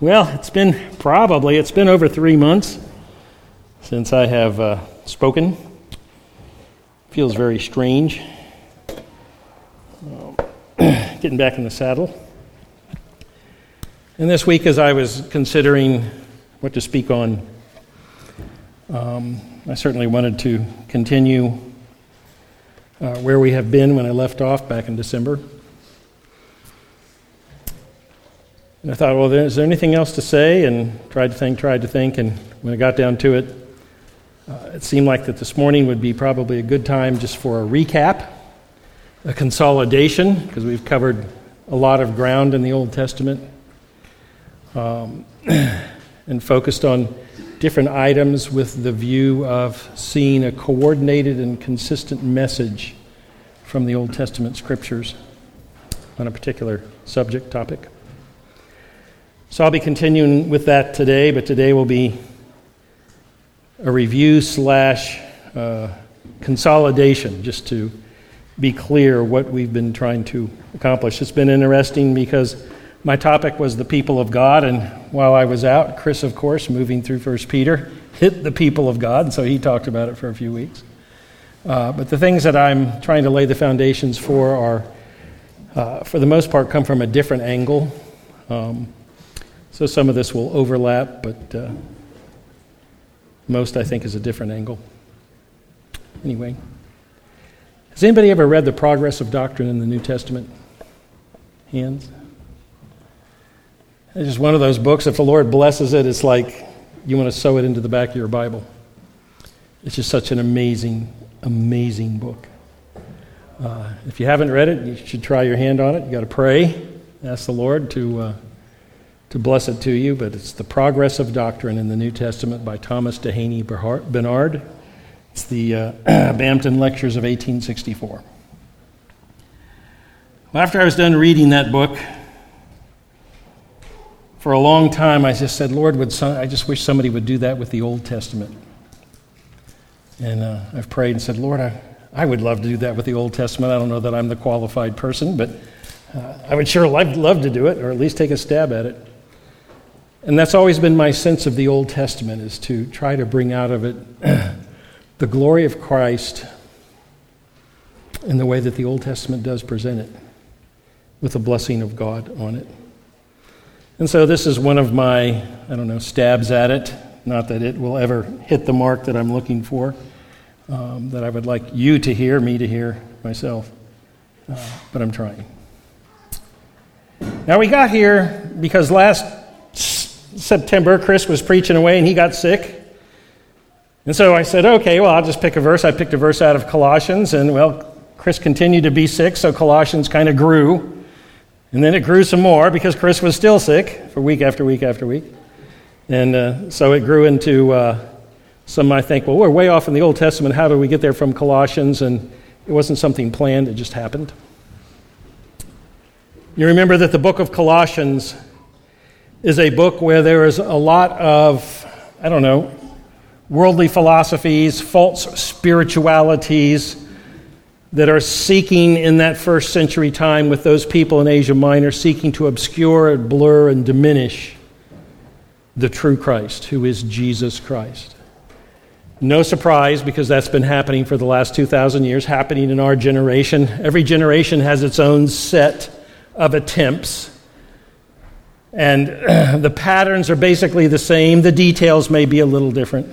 Well, it's been probably, it's been over three months since I have uh, spoken. Feels very strange. Um, getting back in the saddle. And this week, as I was considering what to speak on, um, I certainly wanted to continue uh, where we have been when I left off back in December. And I thought, well, is there anything else to say? And tried to think, tried to think, and when I got down to it, uh, it seemed like that this morning would be probably a good time just for a recap, a consolidation, because we've covered a lot of ground in the Old Testament, um, and focused on different items with the view of seeing a coordinated and consistent message from the Old Testament scriptures on a particular subject topic. So I'll be continuing with that today, but today will be a review slash uh, consolidation, just to be clear what we've been trying to accomplish. It's been interesting because my topic was the people of God, and while I was out, Chris, of course, moving through First Peter, hit the people of God, and so he talked about it for a few weeks. Uh, but the things that I'm trying to lay the foundations for are, uh, for the most part, come from a different angle. Um, so some of this will overlap, but uh, most, I think, is a different angle. Anyway, has anybody ever read The Progress of Doctrine in the New Testament? Hands? It's just one of those books. If the Lord blesses it, it's like you want to sew it into the back of your Bible. It's just such an amazing, amazing book. Uh, if you haven't read it, you should try your hand on it. You got to pray, ask the Lord to uh, to bless it to you, but it's The Progress of Doctrine in the New Testament by Thomas Dehany Bernard. It's the uh, Bampton Lectures of 1864. Well, after I was done reading that book, for a long time I just said, Lord, would some, I just wish somebody would do that with the Old Testament. And uh, I've prayed and said, Lord, I, I would love to do that with the Old Testament. I don't know that I'm the qualified person, but uh, I would sure love, love to do it, or at least take a stab at it. And that's always been my sense of the Old Testament is to try to bring out of it the glory of Christ in the way that the Old Testament does present it, with the blessing of God on it. And so this is one of my, I don't know, stabs at it. Not that it will ever hit the mark that I'm looking for, um, that I would like you to hear, me to hear myself. Uh, but I'm trying. Now we got here because last September, Chris was preaching away and he got sick. And so I said, okay, well, I'll just pick a verse. I picked a verse out of Colossians, and well, Chris continued to be sick, so Colossians kind of grew. And then it grew some more because Chris was still sick for week after week after week. And uh, so it grew into uh, some I think, well, we're way off in the Old Testament. How do we get there from Colossians? And it wasn't something planned, it just happened. You remember that the book of Colossians is a book where there is a lot of, I don't know, worldly philosophies, false spiritualities that are seeking in that first century time with those people in Asia Minor, seeking to obscure and blur and diminish the true Christ, who is Jesus Christ. No surprise, because that's been happening for the last 2,000 years, happening in our generation. Every generation has its own set of attempts and the patterns are basically the same, the details may be a little different.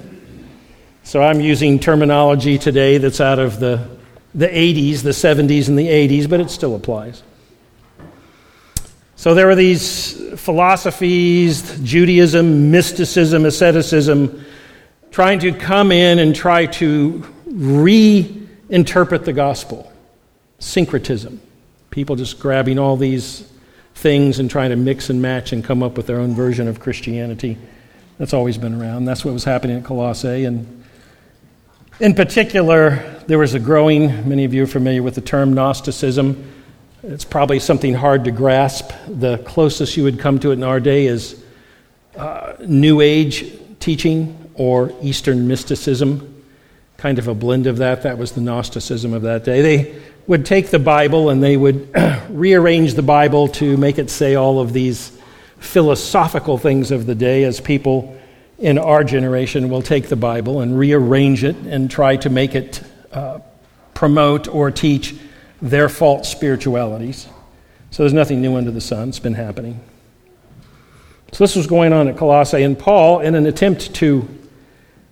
So I'm using terminology today that's out of the, the 80s, the 70s, and the 80s, but it still applies. So there were these philosophies, Judaism, mysticism, asceticism, trying to come in and try to reinterpret the gospel. Syncretism. People just grabbing all these things and trying to mix and match and come up with their own version of Christianity. That's always been around. That's what was happening at Colossae. And in particular, there was a growing, many of you are familiar with the term Gnosticism. It's probably something hard to grasp. The closest you would come to it in our day is uh, New Age teaching or Eastern mysticism, kind of a blend of that. That was the Gnosticism of that day. They would take the Bible and they would rearrange the Bible to make it say all of these philosophical things of the day as people in our generation will take the Bible and rearrange it and try to make it uh, promote or teach their false spiritualities. So there's nothing new under the sun, it's been happening. So this was going on at Colossae, and Paul, in an attempt to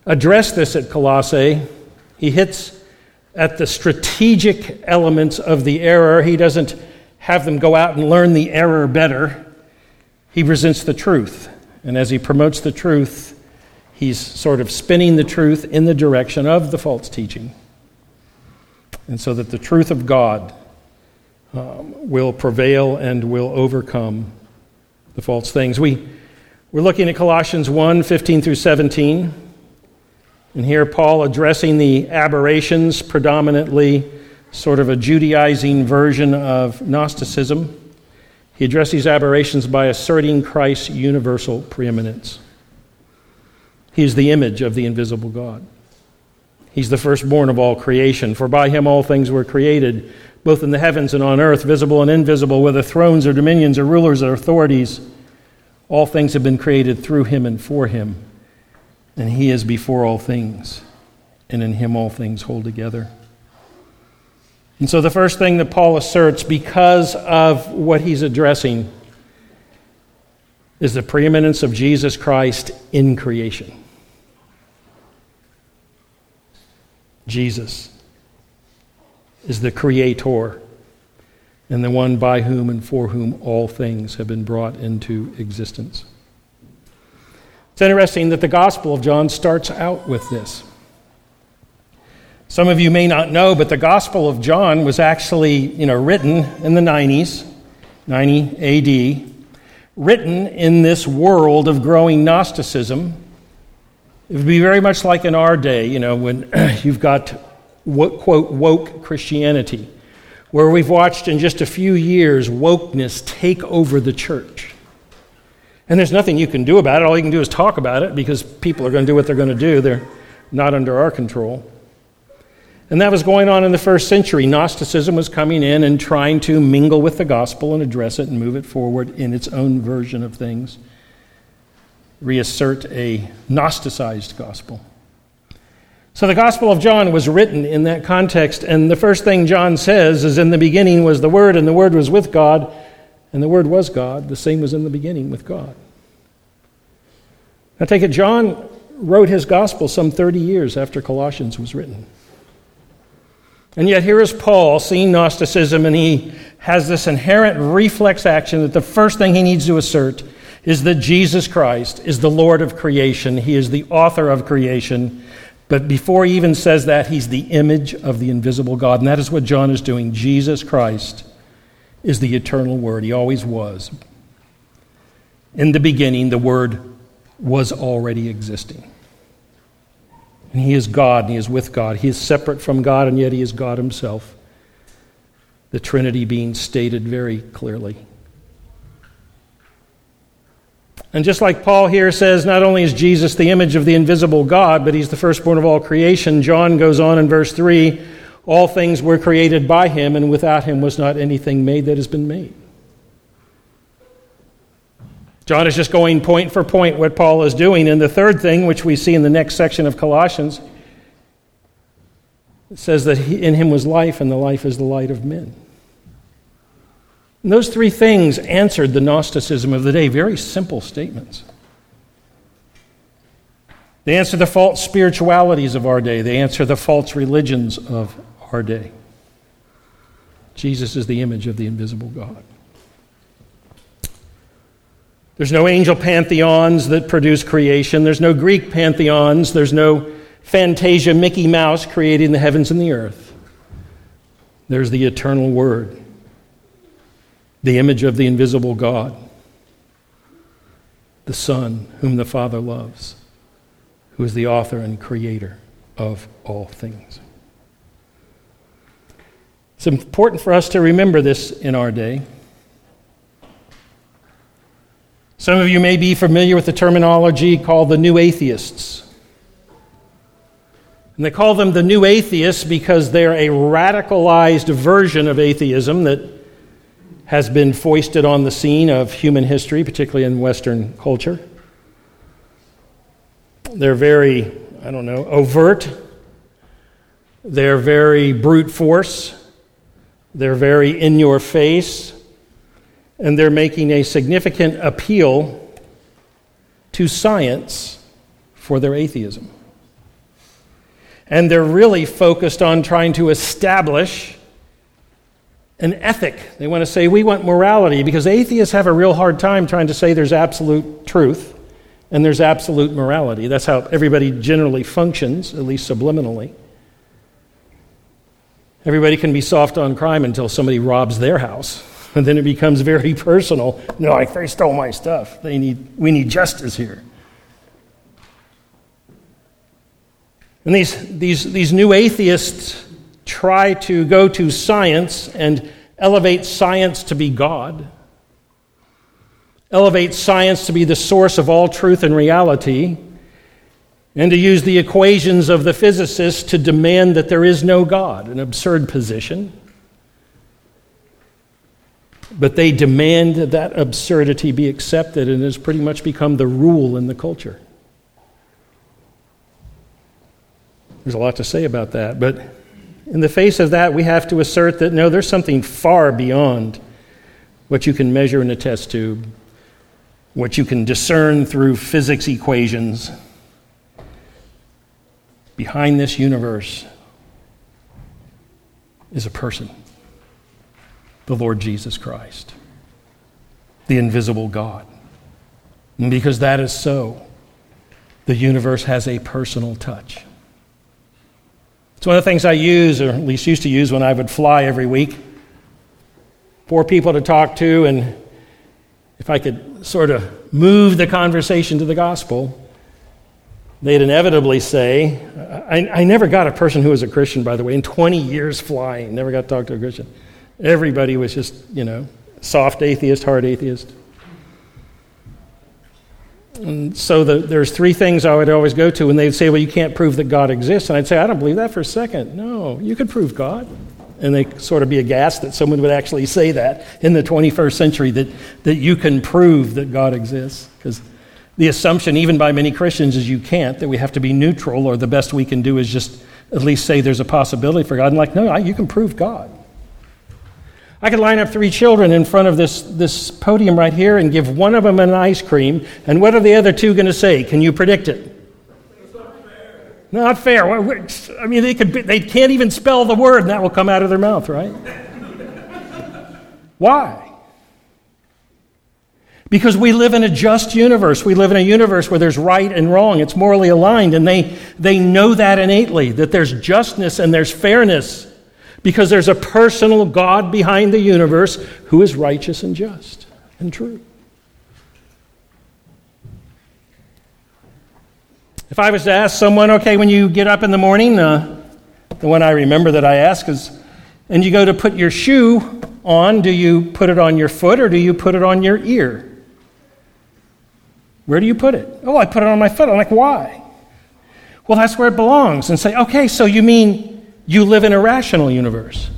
address this at Colossae, he hits at the strategic elements of the error. He doesn't have them go out and learn the error better. He presents the truth. And as he promotes the truth, he's sort of spinning the truth in the direction of the false teaching. And so that the truth of God um, will prevail and will overcome the false things. We, we're looking at Colossians 1 15 through 17. And here, Paul addressing the aberrations, predominantly sort of a Judaizing version of Gnosticism. He addressed these aberrations by asserting Christ's universal preeminence. He is the image of the invisible God. He's the firstborn of all creation, for by him all things were created, both in the heavens and on earth, visible and invisible, whether thrones or dominions or rulers or authorities. All things have been created through him and for him and he is before all things, and in him all things hold together. And so, the first thing that Paul asserts, because of what he's addressing, is the preeminence of Jesus Christ in creation. Jesus is the creator and the one by whom and for whom all things have been brought into existence. It's interesting that the Gospel of John starts out with this. Some of you may not know, but the Gospel of John was actually you know, written in the 90s, 90 AD, written in this world of growing Gnosticism. It would be very much like in our day, you know, when you've got, quote, woke Christianity, where we've watched in just a few years wokeness take over the church. And there's nothing you can do about it. All you can do is talk about it because people are going to do what they're going to do. They're not under our control. And that was going on in the first century. Gnosticism was coming in and trying to mingle with the gospel and address it and move it forward in its own version of things, reassert a Gnosticized gospel. So the Gospel of John was written in that context, and the first thing John says is In the beginning was the Word, and the Word was with God, and the Word was God. The same was in the beginning with God. Now, take it, John wrote his gospel some 30 years after Colossians was written. And yet, here is Paul seeing Gnosticism, and he has this inherent reflex action that the first thing he needs to assert is that Jesus Christ is the Lord of creation. He is the author of creation. But before he even says that, he's the image of the invisible God. And that is what John is doing. Jesus Christ is the eternal Word. He always was. In the beginning, the Word was already existing. And He is God, and He is with God. He is separate from God, and yet He is God Himself. The Trinity being stated very clearly. And just like Paul here says, not only is Jesus the image of the invisible God, but he's the firstborn of all creation, John goes on in verse 3 all things were created by him, and without him was not anything made that has been made. John is just going point for point what Paul is doing. And the third thing, which we see in the next section of Colossians, says that he, in him was life, and the life is the light of men. And those three things answered the Gnosticism of the day. Very simple statements. They answer the false spiritualities of our day. They answer the false religions of our day. Jesus is the image of the invisible God. There's no angel pantheons that produce creation. There's no Greek pantheons. There's no Fantasia Mickey Mouse creating the heavens and the earth. There's the eternal Word, the image of the invisible God, the Son, whom the Father loves, who is the author and creator of all things. It's important for us to remember this in our day. Some of you may be familiar with the terminology called the New Atheists. And they call them the New Atheists because they're a radicalized version of atheism that has been foisted on the scene of human history, particularly in Western culture. They're very, I don't know, overt. They're very brute force. They're very in your face. And they're making a significant appeal to science for their atheism. And they're really focused on trying to establish an ethic. They want to say, we want morality, because atheists have a real hard time trying to say there's absolute truth and there's absolute morality. That's how everybody generally functions, at least subliminally. Everybody can be soft on crime until somebody robs their house. And then it becomes very personal. No, like they stole my stuff. They need, we need justice here. And these, these, these new atheists try to go to science and elevate science to be God, elevate science to be the source of all truth and reality, and to use the equations of the physicists to demand that there is no God, an absurd position. But they demand that, absurdity be accepted, and it has pretty much become the rule in the culture. There's a lot to say about that, but in the face of that, we have to assert that no, there's something far beyond what you can measure in a test tube, what you can discern through physics equations. Behind this universe is a person, the Lord Jesus Christ, the invisible God. And because that is so, the universe has a personal touch. It's one of the things I use, or at least used to use when I would fly every week. Four people to talk to, and if I could sort of move the conversation to the gospel, they'd inevitably say, I, I, never got a person who was a Christian, by the way, in 20 years flying, never got to talk to a Christian. Everybody was just, you know, soft atheist, hard atheist. And so the, there's three things I would always go to, and they'd say, Well, you can't prove that God exists. And I'd say, I don't believe that for a second. No, you could prove God. And they sort of be aghast that someone would actually say that in the 21st century that, that you can prove that God exists. Because the assumption, even by many Christians, is you can't, that we have to be neutral, or the best we can do is just at least say there's a possibility for God. And like, no, you can prove God. I could line up three children in front of this, this podium right here and give one of them an ice cream, and what are the other two going to say? Can you predict it? Not fair. I mean, they, could be, they can't even spell the word, and that will come out of their mouth, right? Why? Because we live in a just universe. We live in a universe where there's right and wrong. It's morally aligned, and they, they know that innately, that there's justness and there's fairness because there's a personal God behind the universe who is righteous and just and true. If I was to ask someone, okay, when you get up in the morning, uh, the one I remember that I ask is, and you go to put your shoe on, do you put it on your foot or do you put it on your ear? Where do you put it? Oh, I put it on my foot. I'm like, why? Well, that's where it belongs. And say, okay, so you mean you live in a rational universe.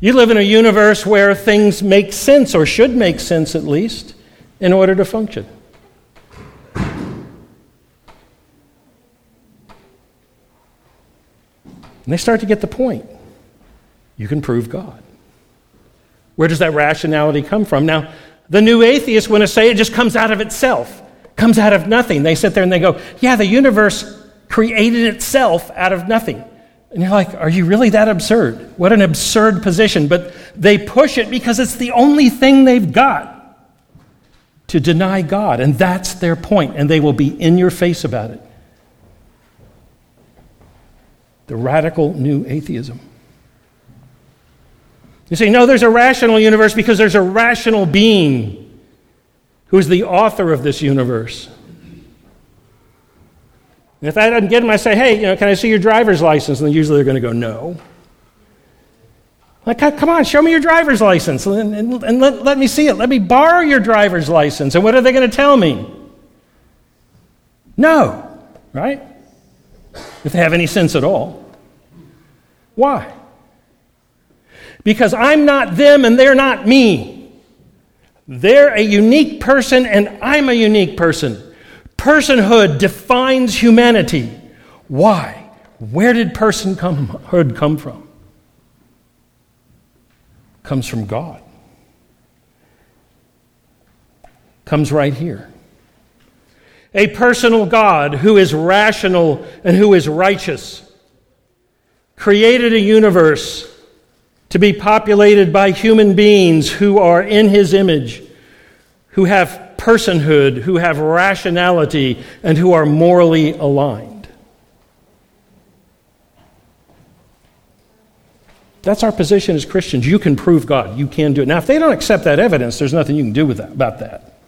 You live in a universe where things make sense, or should make sense at least, in order to function. And they start to get the point. You can prove God. Where does that rationality come from? Now, the new atheists want to say it just comes out of itself, comes out of nothing. They sit there and they go, Yeah, the universe created itself out of nothing. And you're like, are you really that absurd? What an absurd position. But they push it because it's the only thing they've got to deny God. And that's their point, and they will be in your face about it. The radical new atheism. You say, no, there's a rational universe because there's a rational being who is the author of this universe. And if I doesn't get them, I say, hey, you know, can I see your driver's license? And usually they're going to go, no. Like, come on, show me your driver's license and, and, and let, let me see it. Let me borrow your driver's license. And what are they going to tell me? No, right? If they have any sense at all. Why? Because I'm not them and they're not me. They're a unique person and I'm a unique person. Personhood defines humanity. Why? Where did personhood come from? Comes from God. Comes right here. A personal God who is rational and who is righteous created a universe to be populated by human beings who are in his image, who have personhood, who have rationality, and who are morally aligned. That's our position as Christians. You can prove God. You can do it. Now, if they don't accept that evidence, there's nothing you can do with that, about that.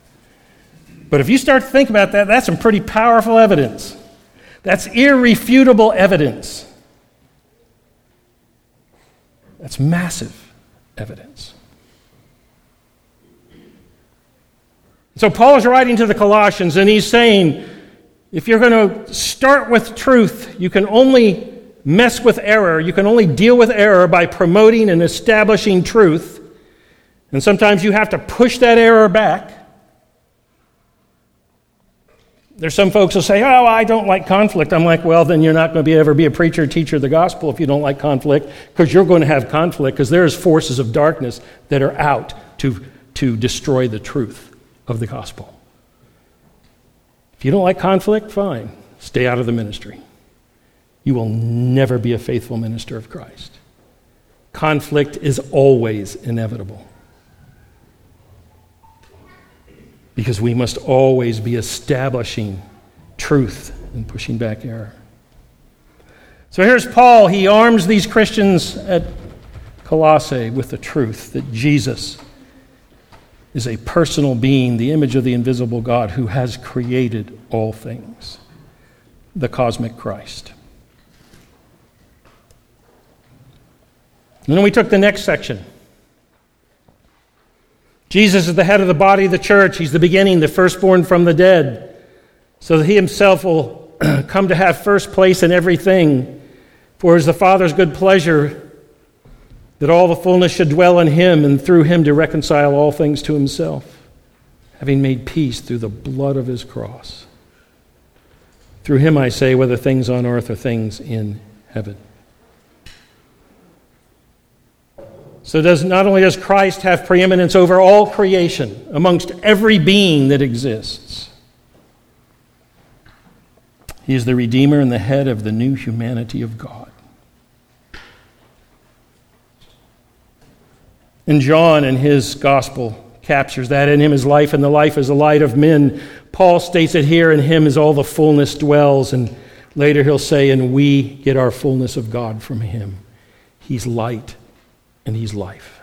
But if you start to think about that, that's some pretty powerful evidence. That's irrefutable evidence. That's massive evidence. So Paul is writing to the Colossians and he's saying if you're going to start with truth, you can only mess with error. You can only deal with error by promoting and establishing truth. And sometimes you have to push that error back. There's some folks who say, Oh, I don't like conflict. I'm like, Well, then you're not going to be ever be a preacher, teacher of the gospel if you don't like conflict, because you're going to have conflict, because there's forces of darkness that are out to, to destroy the truth of the gospel. If you don't like conflict, fine. Stay out of the ministry. You will never be a faithful minister of Christ. Conflict is always inevitable. Because we must always be establishing truth and pushing back error. So here's Paul. He arms these Christians at Colossae with the truth that Jesus is a personal being, the image of the invisible God who has created all things, the cosmic Christ. And then we took the next section. Jesus is the head of the body of the church. He's the beginning, the firstborn from the dead, so that he himself will come to have first place in everything. For it is the Father's good pleasure that all the fullness should dwell in him, and through him to reconcile all things to himself, having made peace through the blood of his cross. Through him, I say, whether things on earth or things in heaven. So does not only does Christ have preeminence over all creation, amongst every being that exists. He is the Redeemer and the head of the new humanity of God. And John, in his gospel, captures that. In him is life, and the life is the light of men. Paul states it here in him is all the fullness dwells. And later he'll say, and we get our fullness of God from him. He's light and he's life.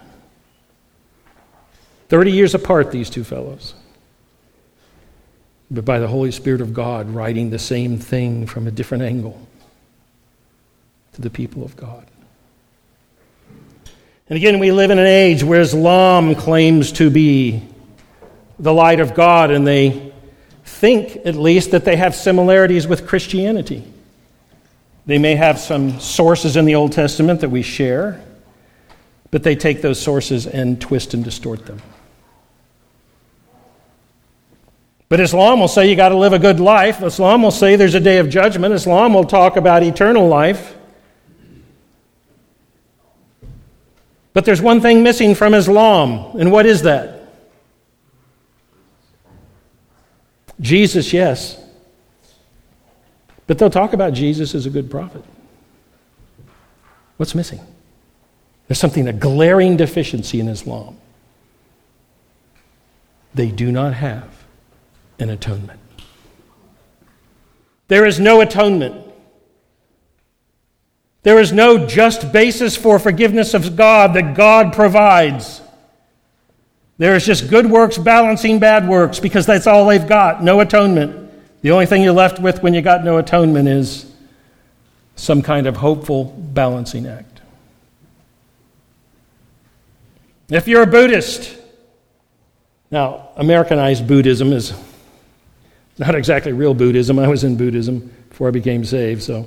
30 years apart, these two fellows. But by the Holy Spirit of God, writing the same thing from a different angle to the people of God. And again, we live in an age where Islam claims to be the light of God, and they think, at least, that they have similarities with Christianity. They may have some sources in the Old Testament that we share, but they take those sources and twist and distort them. But Islam will say you got to live a good life. Islam will say there's a day of judgment. Islam will talk about eternal life. But there's one thing missing from Islam, and what is that? Jesus, yes. But they'll talk about Jesus as a good prophet. What's missing? There's something, a glaring deficiency in Islam. They do not have an atonement. There is no atonement. There is no just basis for forgiveness of God that God provides. There is just good works balancing bad works because that's all they've got. No atonement. The only thing you're left with when you got no atonement is some kind of hopeful balancing act. If you're a Buddhist, now, Americanized Buddhism is not exactly real Buddhism. I was in Buddhism before I became saved, so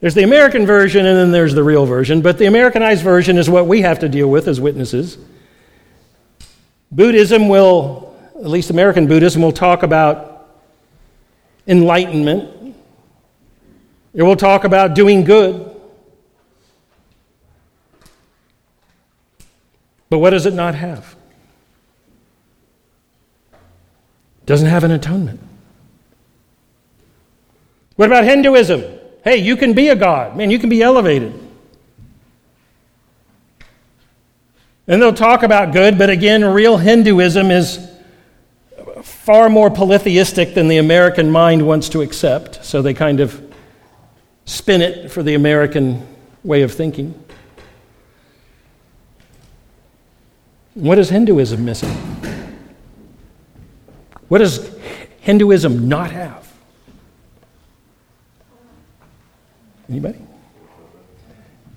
There's the American version and then there's the real version, but the Americanized version is what we have to deal with as witnesses. Buddhism will, at least American Buddhism, will talk about enlightenment. It will talk about doing good. But what does it not have? It doesn't have an atonement. What about Hinduism? Hey, you can be a god. Man, you can be elevated. And they'll talk about good, but again, real Hinduism is far more polytheistic than the American mind wants to accept. So they kind of spin it for the American way of thinking. What is Hinduism missing? What does Hinduism not have? Anybody?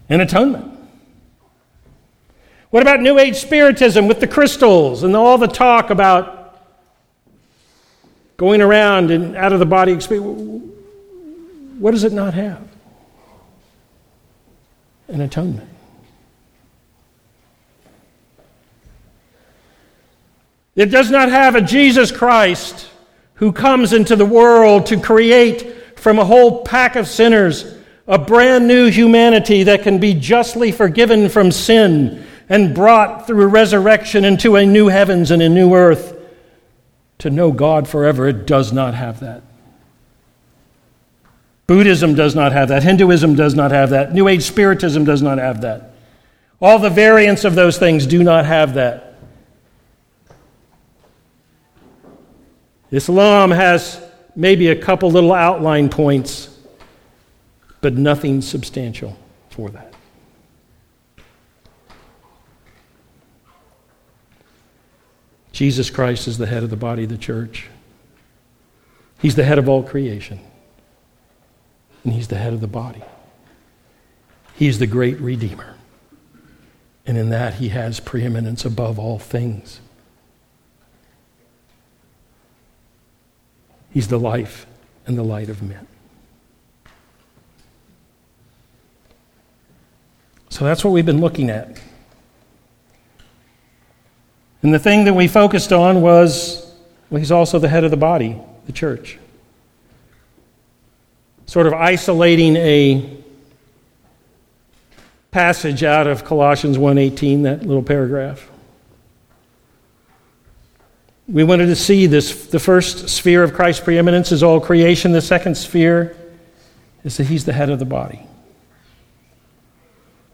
An atonement. What about New Age Spiritism with the crystals and all the talk about going around and out of the body experience? What does it not have? An atonement. It does not have a Jesus Christ who comes into the world to create from a whole pack of sinners a brand new humanity that can be justly forgiven from sin and brought through resurrection into a new heavens and a new earth to know God forever. It does not have that. Buddhism does not have that. Hinduism does not have that. New Age Spiritism does not have that. All the variants of those things do not have that. Islam has maybe a couple little outline points but nothing substantial for that. Jesus Christ is the head of the body of the church. He's the head of all creation. And he's the head of the body. He's the great Redeemer. And in that, he has preeminence above all things. He's the life and the light of men. So that's what we've been looking at. And the thing that we focused on was well, he's also the head of the body, the church. Sort of isolating a passage out of Colossians 1:18, that little paragraph. We wanted to see this the first sphere of Christ's preeminence is all creation, the second sphere is that he's the head of the body.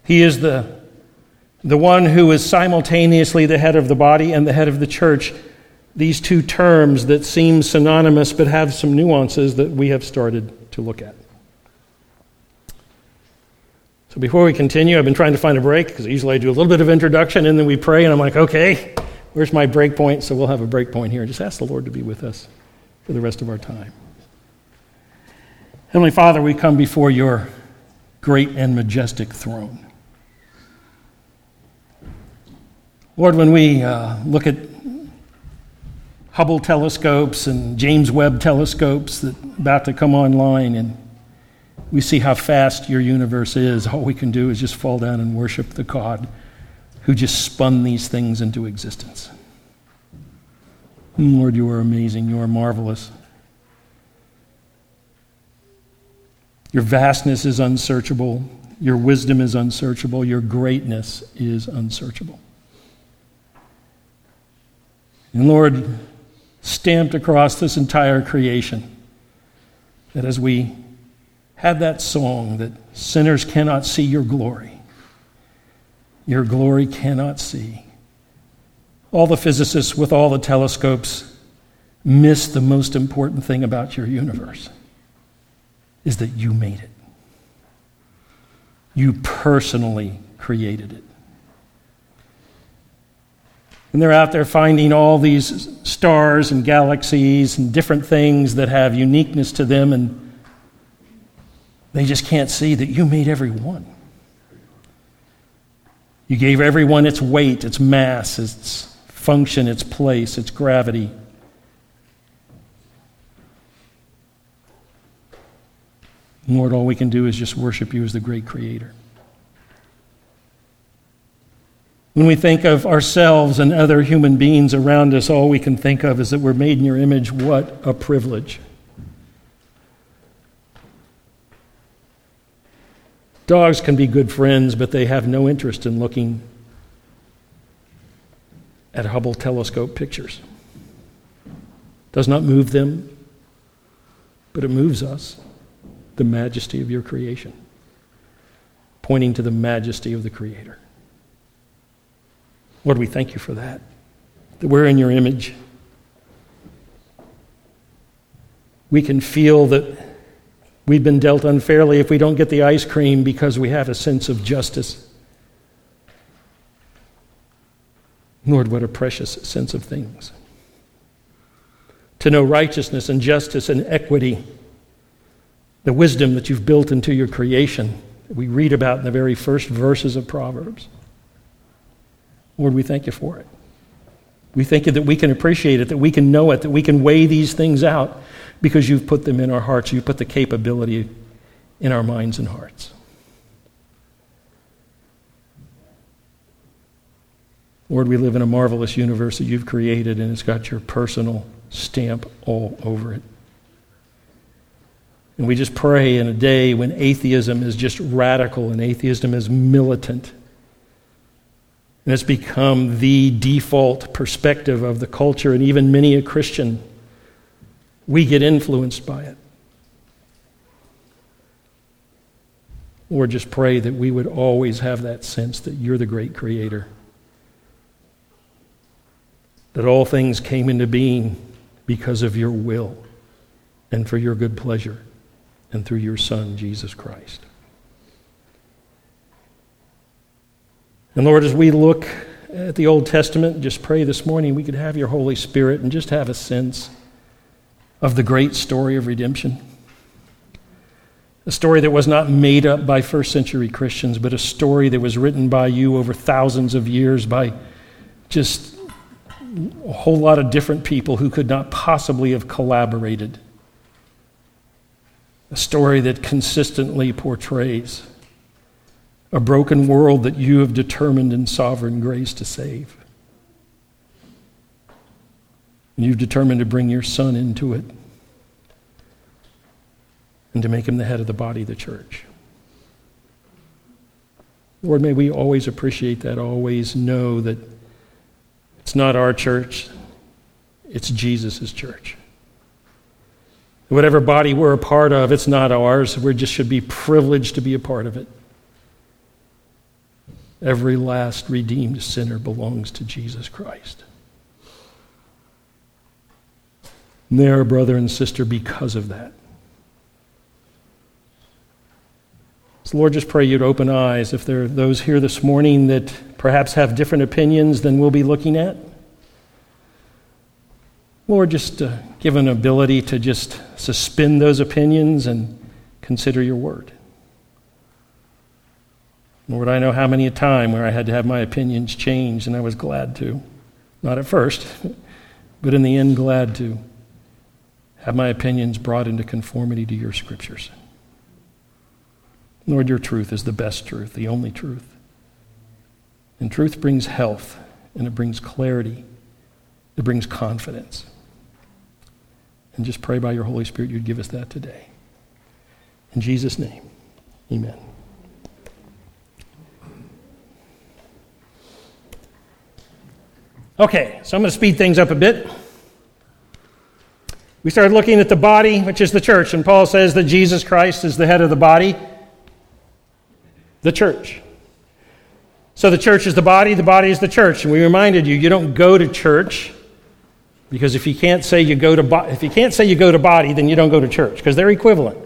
He is the, the one who is simultaneously the head of the body and the head of the church. These two terms that seem synonymous but have some nuances that we have started to look at. So before we continue, I've been trying to find a break because usually I do a little bit of introduction and then we pray, and I'm like, okay, where's my break point? So we'll have a break point here. Just ask the Lord to be with us for the rest of our time. Heavenly Father, we come before your great and majestic throne. Lord, when we uh, look at Hubble telescopes and James Webb telescopes that about to come online and we see how fast your universe is, all we can do is just fall down and worship the God who just spun these things into existence. Lord, you are amazing. You are marvelous. Your vastness is unsearchable. Your wisdom is unsearchable. Your greatness is unsearchable. And Lord, stamped across this entire creation, that as we have that song that sinners cannot see your glory, your glory cannot see. All the physicists with all the telescopes miss the most important thing about your universe is that you made it. You personally created it. And they're out there finding all these stars and galaxies and different things that have uniqueness to them, and they just can't see that you made every one. You gave every one its weight, its mass, its function, its place, its gravity. Lord, all we can do is just worship you as the great creator. When we think of ourselves and other human beings around us, all we can think of is that we're made in your image. What a privilege. Dogs can be good friends, but they have no interest in looking at Hubble telescope pictures. Does not move them, but it moves us. The majesty of your creation, pointing to the majesty of the Creator. Lord, we thank you for that, that we're in your image. We can feel that we've been dealt unfairly if we don't get the ice cream because we have a sense of justice. Lord, what a precious sense of things. To know righteousness and justice and equity, the wisdom that you've built into your creation, that we read about in the very first verses of Proverbs. Lord, we thank you for it. We thank you that we can appreciate it, that we can know it, that we can weigh these things out because you've put them in our hearts. You've put the capability in our minds and hearts. Lord, we live in a marvelous universe that you've created, and it's got your personal stamp all over it. And we just pray in a day when atheism is just radical and atheism is militant and it's become the default perspective of the culture, and even many a Christian. We get influenced by it. Or just pray that we would always have that sense that you're the great creator. That all things came into being because of your will and for your good pleasure and through your Son, Jesus Christ. And Lord, as we look at the Old Testament, just pray this morning we could have your Holy Spirit and just have a sense of the great story of redemption. A story that was not made up by first century Christians, but a story that was written by you over thousands of years by just a whole lot of different people who could not possibly have collaborated. A story that consistently portrays a broken world that you have determined in sovereign grace to save. And you've determined to bring your son into it and to make him the head of the body of the church. Lord, may we always appreciate that, always know that it's not our church, it's Jesus' church. Whatever body we're a part of, it's not ours. We just should be privileged to be a part of it. Every last redeemed sinner belongs to Jesus Christ. And they are brother and sister because of that. So, Lord, just pray you'd open eyes if there are those here this morning that perhaps have different opinions than we'll be looking at. Lord, just uh, give an ability to just suspend those opinions and consider your word. Lord, I know how many a time where I had to have my opinions changed, and I was glad to. Not at first, but in the end, glad to have my opinions brought into conformity to your scriptures. Lord, your truth is the best truth, the only truth. And truth brings health, and it brings clarity, it brings confidence. And just pray by your Holy Spirit you'd give us that today. In Jesus' name, amen. Okay, so I'm going to speed things up a bit. We started looking at the body, which is the church, and Paul says that Jesus Christ is the head of the body, the church. So the church is the body, the body is the church. And we reminded you, you don't go to church because if you can't say you go to bo- if you can't say you go to body, then you don't go to church because they're equivalent.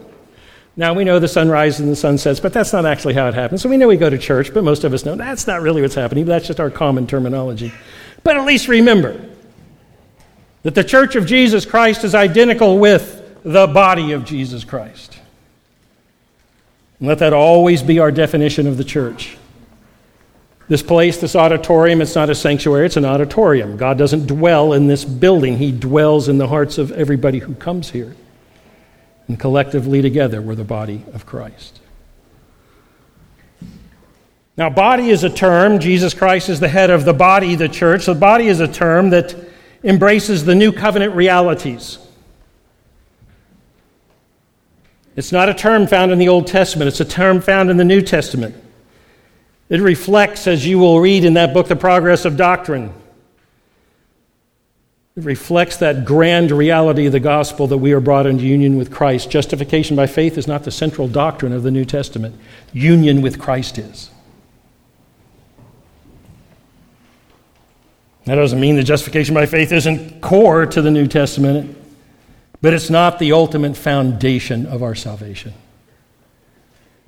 Now we know the sun rises and the sun sets, but that's not actually how it happens. So we know we go to church, but most of us know that's not really what's happening. That's just our common terminology. But at least remember that the church of Jesus Christ is identical with the body of Jesus Christ. And let that always be our definition of the church. This place, this auditorium, it's not a sanctuary, it's an auditorium. God doesn't dwell in this building, He dwells in the hearts of everybody who comes here. and collectively together we're the body of Christ. Now, body is a term. Jesus Christ is the head of the body, the church. So the body is a term that embraces the new covenant realities. It's not a term found in the Old Testament, it's a term found in the New Testament. It reflects, as you will read in that book, The Progress of Doctrine. It reflects that grand reality of the gospel that we are brought into union with Christ. Justification by faith is not the central doctrine of the New Testament, union with Christ is. That doesn't mean that justification by faith isn't core to the New Testament, but it's not the ultimate foundation of our salvation.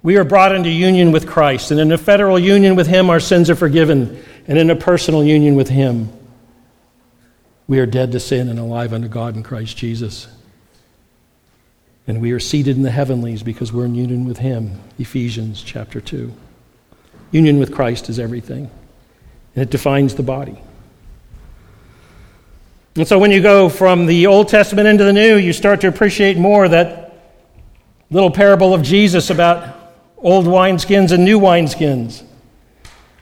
We are brought into union with Christ, and in a federal union with Him, our sins are forgiven, and in a personal union with Him, we are dead to sin and alive unto God in Christ Jesus. And we are seated in the heavenlies because we're in union with Him. Ephesians chapter 2. Union with Christ is everything, and it defines the body. And so when you go from the Old Testament into the New, you start to appreciate more that little parable of Jesus about old wineskins and new wineskins.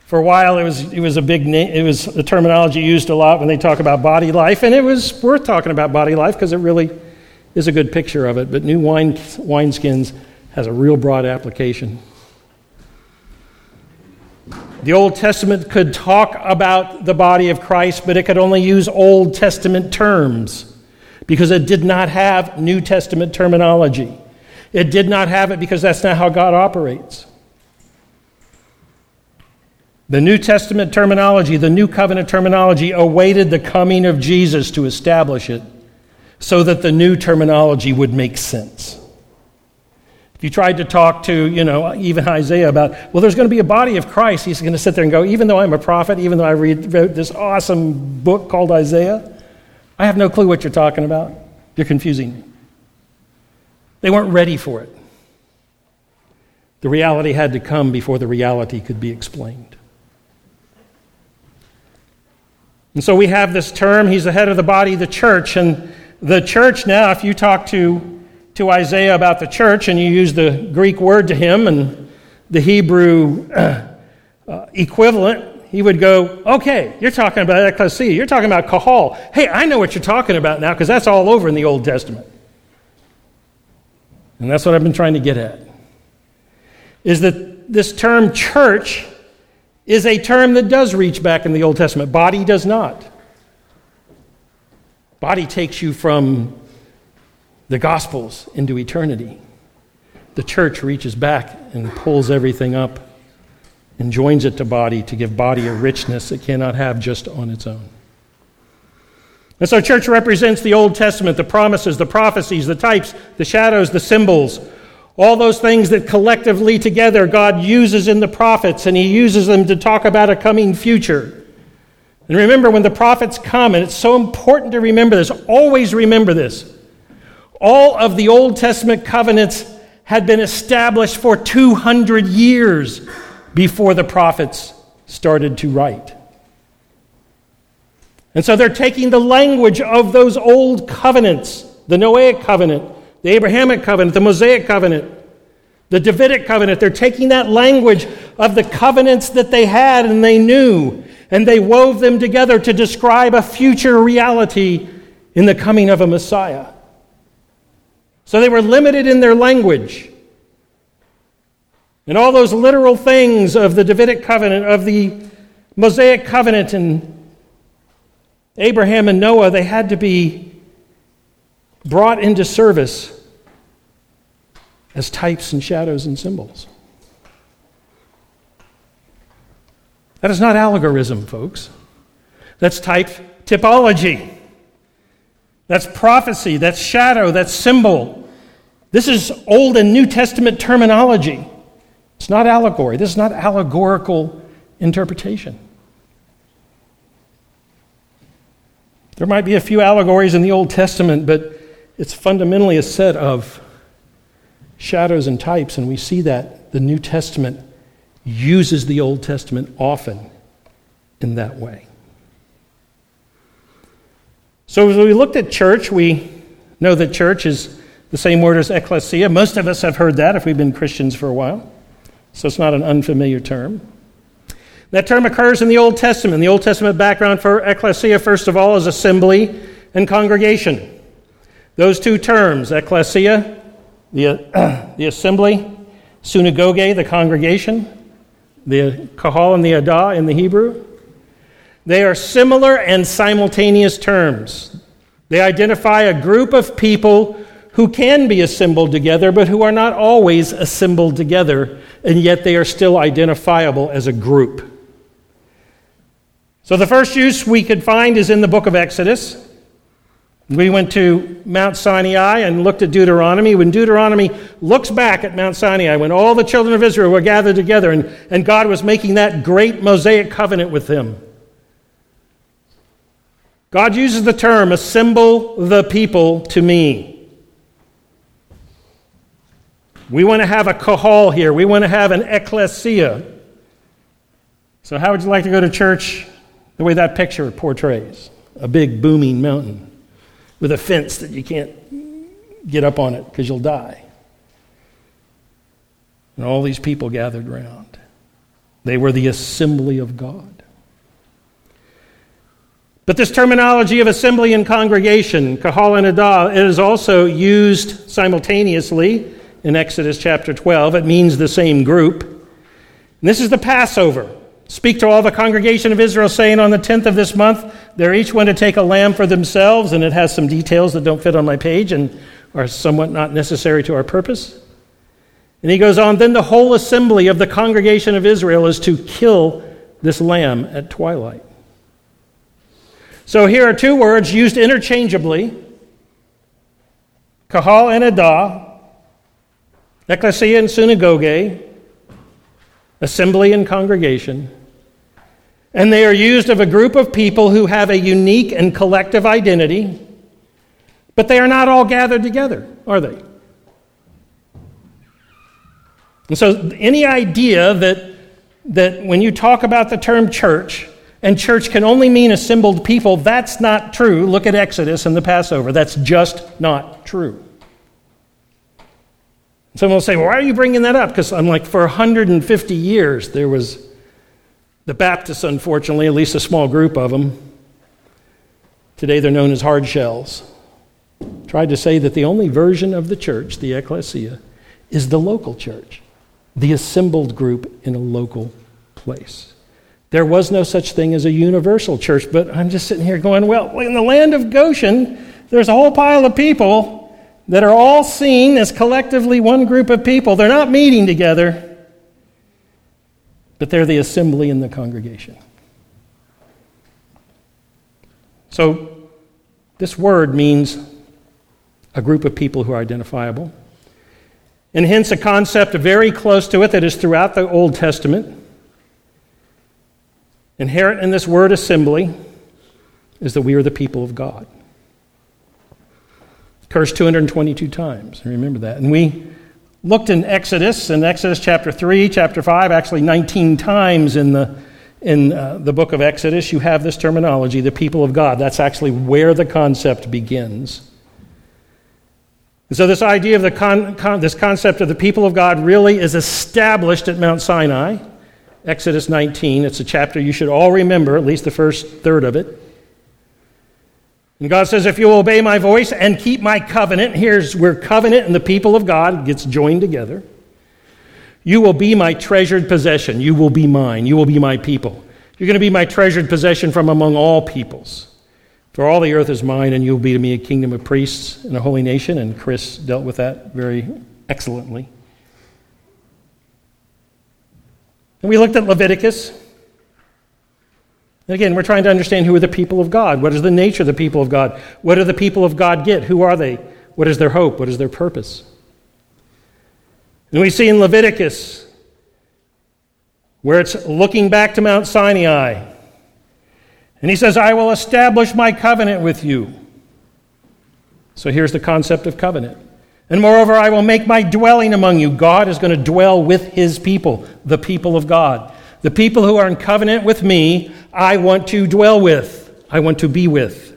For a while, it was, it was a big it was a terminology used a lot when they talk about body life, and it was worth talking about body life because it really is a good picture of it. But new wine, wineskins has a real broad application. The Old Testament could talk about the body of Christ, but it could only use Old Testament terms because it did not have New Testament terminology. It did not have it because that's not how God operates. The New Testament terminology, the New Covenant terminology, awaited the coming of Jesus to establish it so that the new terminology would make sense. You tried to talk to, you know, even Isaiah about, well, there's going to be a body of Christ, he's going to sit there and go, even though I'm a prophet, even though I read, wrote this awesome book called Isaiah, I have no clue what you're talking about. You're confusing me. They weren't ready for it. The reality had to come before the reality could be explained. And so we have this term, he's the head of the body, the church. And the church now, if you talk to to Isaiah about the church and you use the Greek word to him and the Hebrew uh, equivalent, he would go, Okay, you're talking about ecclesia. You're talking about kahal. Hey, I know what you're talking about now because that's all over in the Old Testament. And that's what I've been trying to get at. Is that this term church is a term that does reach back in the Old Testament. Body does not. Body takes you from the Gospels into eternity. The church reaches back and pulls everything up and joins it to body to give body a richness it cannot have just on its own. And so, church represents the Old Testament, the promises, the prophecies, the types, the shadows, the symbols, all those things that collectively together God uses in the prophets, and He uses them to talk about a coming future. And remember, when the prophets come, and it's so important to remember this, always remember this all of the Old Testament covenants had been established for 200 years before the prophets started to write. And so they're taking the language of those old covenants the Noahic covenant, the Abrahamic covenant, the Mosaic covenant, the Davidic covenant. They're taking that language of the covenants that they had and they knew, and they wove them together to describe a future reality in the coming of a Messiah. So they were limited in their language. And all those literal things of the Davidic covenant, of the Mosaic covenant, and Abraham and Noah, they had to be brought into service as types and shadows and symbols. That is not allegorism, folks. That's type typology. That's prophecy, that's shadow, that's symbol. This is Old and New Testament terminology. It's not allegory. This is not allegorical interpretation. There might be a few allegories in the Old Testament, but it's fundamentally a set of shadows and types, and we see that the New Testament uses the Old Testament often in that way. So, as we looked at church, we know that church is the same word as ecclesia. Most of us have heard that if we've been Christians for a while, so it's not an unfamiliar term. That term occurs in the Old Testament. The Old Testament background for ecclesia, first of all, is assembly and congregation. Those two terms, ecclesia, the, uh, the assembly, synagogue, the congregation, the kahal and the adah in the Hebrew, they are similar and simultaneous terms. They identify a group of people who can be assembled together, but who are not always assembled together, and yet they are still identifiable as a group. So the first use we could find is in the book of Exodus. We went to Mount Sinai and looked at Deuteronomy. When Deuteronomy looks back at Mount Sinai, when all the children of Israel were gathered together and, and God was making that great Mosaic covenant with them, God uses the term, assemble the people to me. We want to have a kahal here. We want to have an ecclesia. So, how would you like to go to church the way that picture portrays? A big booming mountain with a fence that you can't get up on it because you'll die. And all these people gathered around. They were the assembly of God. But this terminology of assembly and congregation, kahal and adah, is also used simultaneously in Exodus chapter 12. It means the same group. And this is the Passover. Speak to all the congregation of Israel, saying, On the 10th of this month, they're each one to take a lamb for themselves, and it has some details that don't fit on my page and are somewhat not necessary to our purpose. And he goes on, Then the whole assembly of the congregation of Israel is to kill this lamb at twilight. So here are two words used interchangeably kahal and adah, ecclesia and synagogue, assembly and congregation. And they are used of a group of people who have a unique and collective identity, but they are not all gathered together, are they? And so, any idea that, that when you talk about the term church, and church can only mean assembled people, that's not true. Look at Exodus and the Passover. That's just not true. Someone will say, well, why are you bringing that up? Because I'm like, for 150 years, there was the Baptists, unfortunately, at least a small group of them. Today they're known as hard shells. Tried to say that the only version of the church, the ecclesia, is the local church, the assembled group in a local place. There was no such thing as a universal church, but I'm just sitting here going, well, in the land of Goshen, there's a whole pile of people that are all seen as collectively one group of people. They're not meeting together, but they're the assembly in the congregation. So, this word means a group of people who are identifiable. And hence, a concept very close to it that is throughout the Old Testament. Inherent in this word assembly is that we are the people of God. Cursed 222 times. Remember that. And we looked in Exodus, in Exodus chapter 3, chapter 5, actually 19 times in the, in uh, the book of Exodus, you have this terminology, the people of God. That's actually where the concept begins. And so, this idea of the con, con, this concept of the people of God really is established at Mount Sinai. Exodus 19. It's a chapter you should all remember, at least the first third of it. And God says, If you obey my voice and keep my covenant, here's where covenant and the people of God gets joined together. You will be my treasured possession. You will be mine. You will be my people. You're going to be my treasured possession from among all peoples. For all the earth is mine, and you will be to me a kingdom of priests and a holy nation. And Chris dealt with that very excellently. And we looked at Leviticus. Again, we're trying to understand who are the people of God. What is the nature of the people of God? What do the people of God get? Who are they? What is their hope? What is their purpose? And we see in Leviticus where it's looking back to Mount Sinai. And he says, I will establish my covenant with you. So here's the concept of covenant. And moreover, I will make my dwelling among you. God is going to dwell with his people, the people of God. The people who are in covenant with me, I want to dwell with, I want to be with.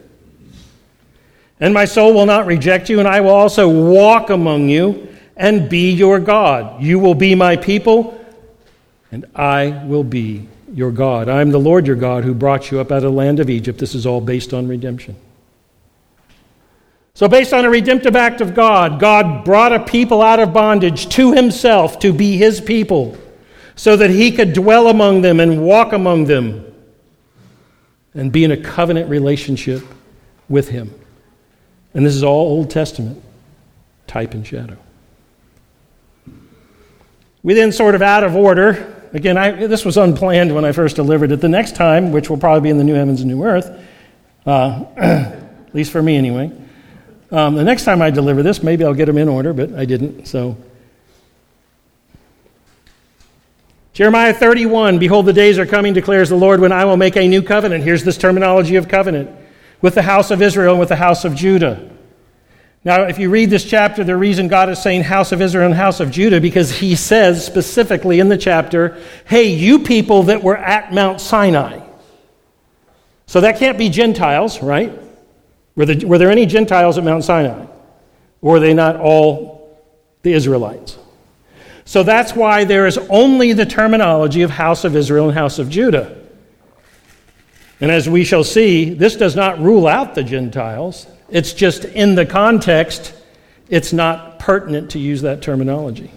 And my soul will not reject you, and I will also walk among you and be your God. You will be my people, and I will be your God. I am the Lord your God who brought you up out of the land of Egypt. This is all based on redemption. So, based on a redemptive act of God, God brought a people out of bondage to himself to be his people so that he could dwell among them and walk among them and be in a covenant relationship with him. And this is all Old Testament, type and shadow. We then, sort of out of order, again, I, this was unplanned when I first delivered it. The next time, which will probably be in the new heavens and new earth, uh, at least for me anyway, um, the next time I deliver this, maybe I'll get them in order, but I didn't, so. Jeremiah 31 Behold, the days are coming, declares the Lord, when I will make a new covenant. Here's this terminology of covenant with the house of Israel and with the house of Judah. Now, if you read this chapter, the reason God is saying house of Israel and house of Judah, because he says specifically in the chapter, hey, you people that were at Mount Sinai. So that can't be Gentiles, right? Were there, were there any Gentiles at Mount Sinai? Or were they not all the Israelites? So that's why there is only the terminology of house of Israel and house of Judah. And as we shall see, this does not rule out the Gentiles. It's just in the context, it's not pertinent to use that terminology.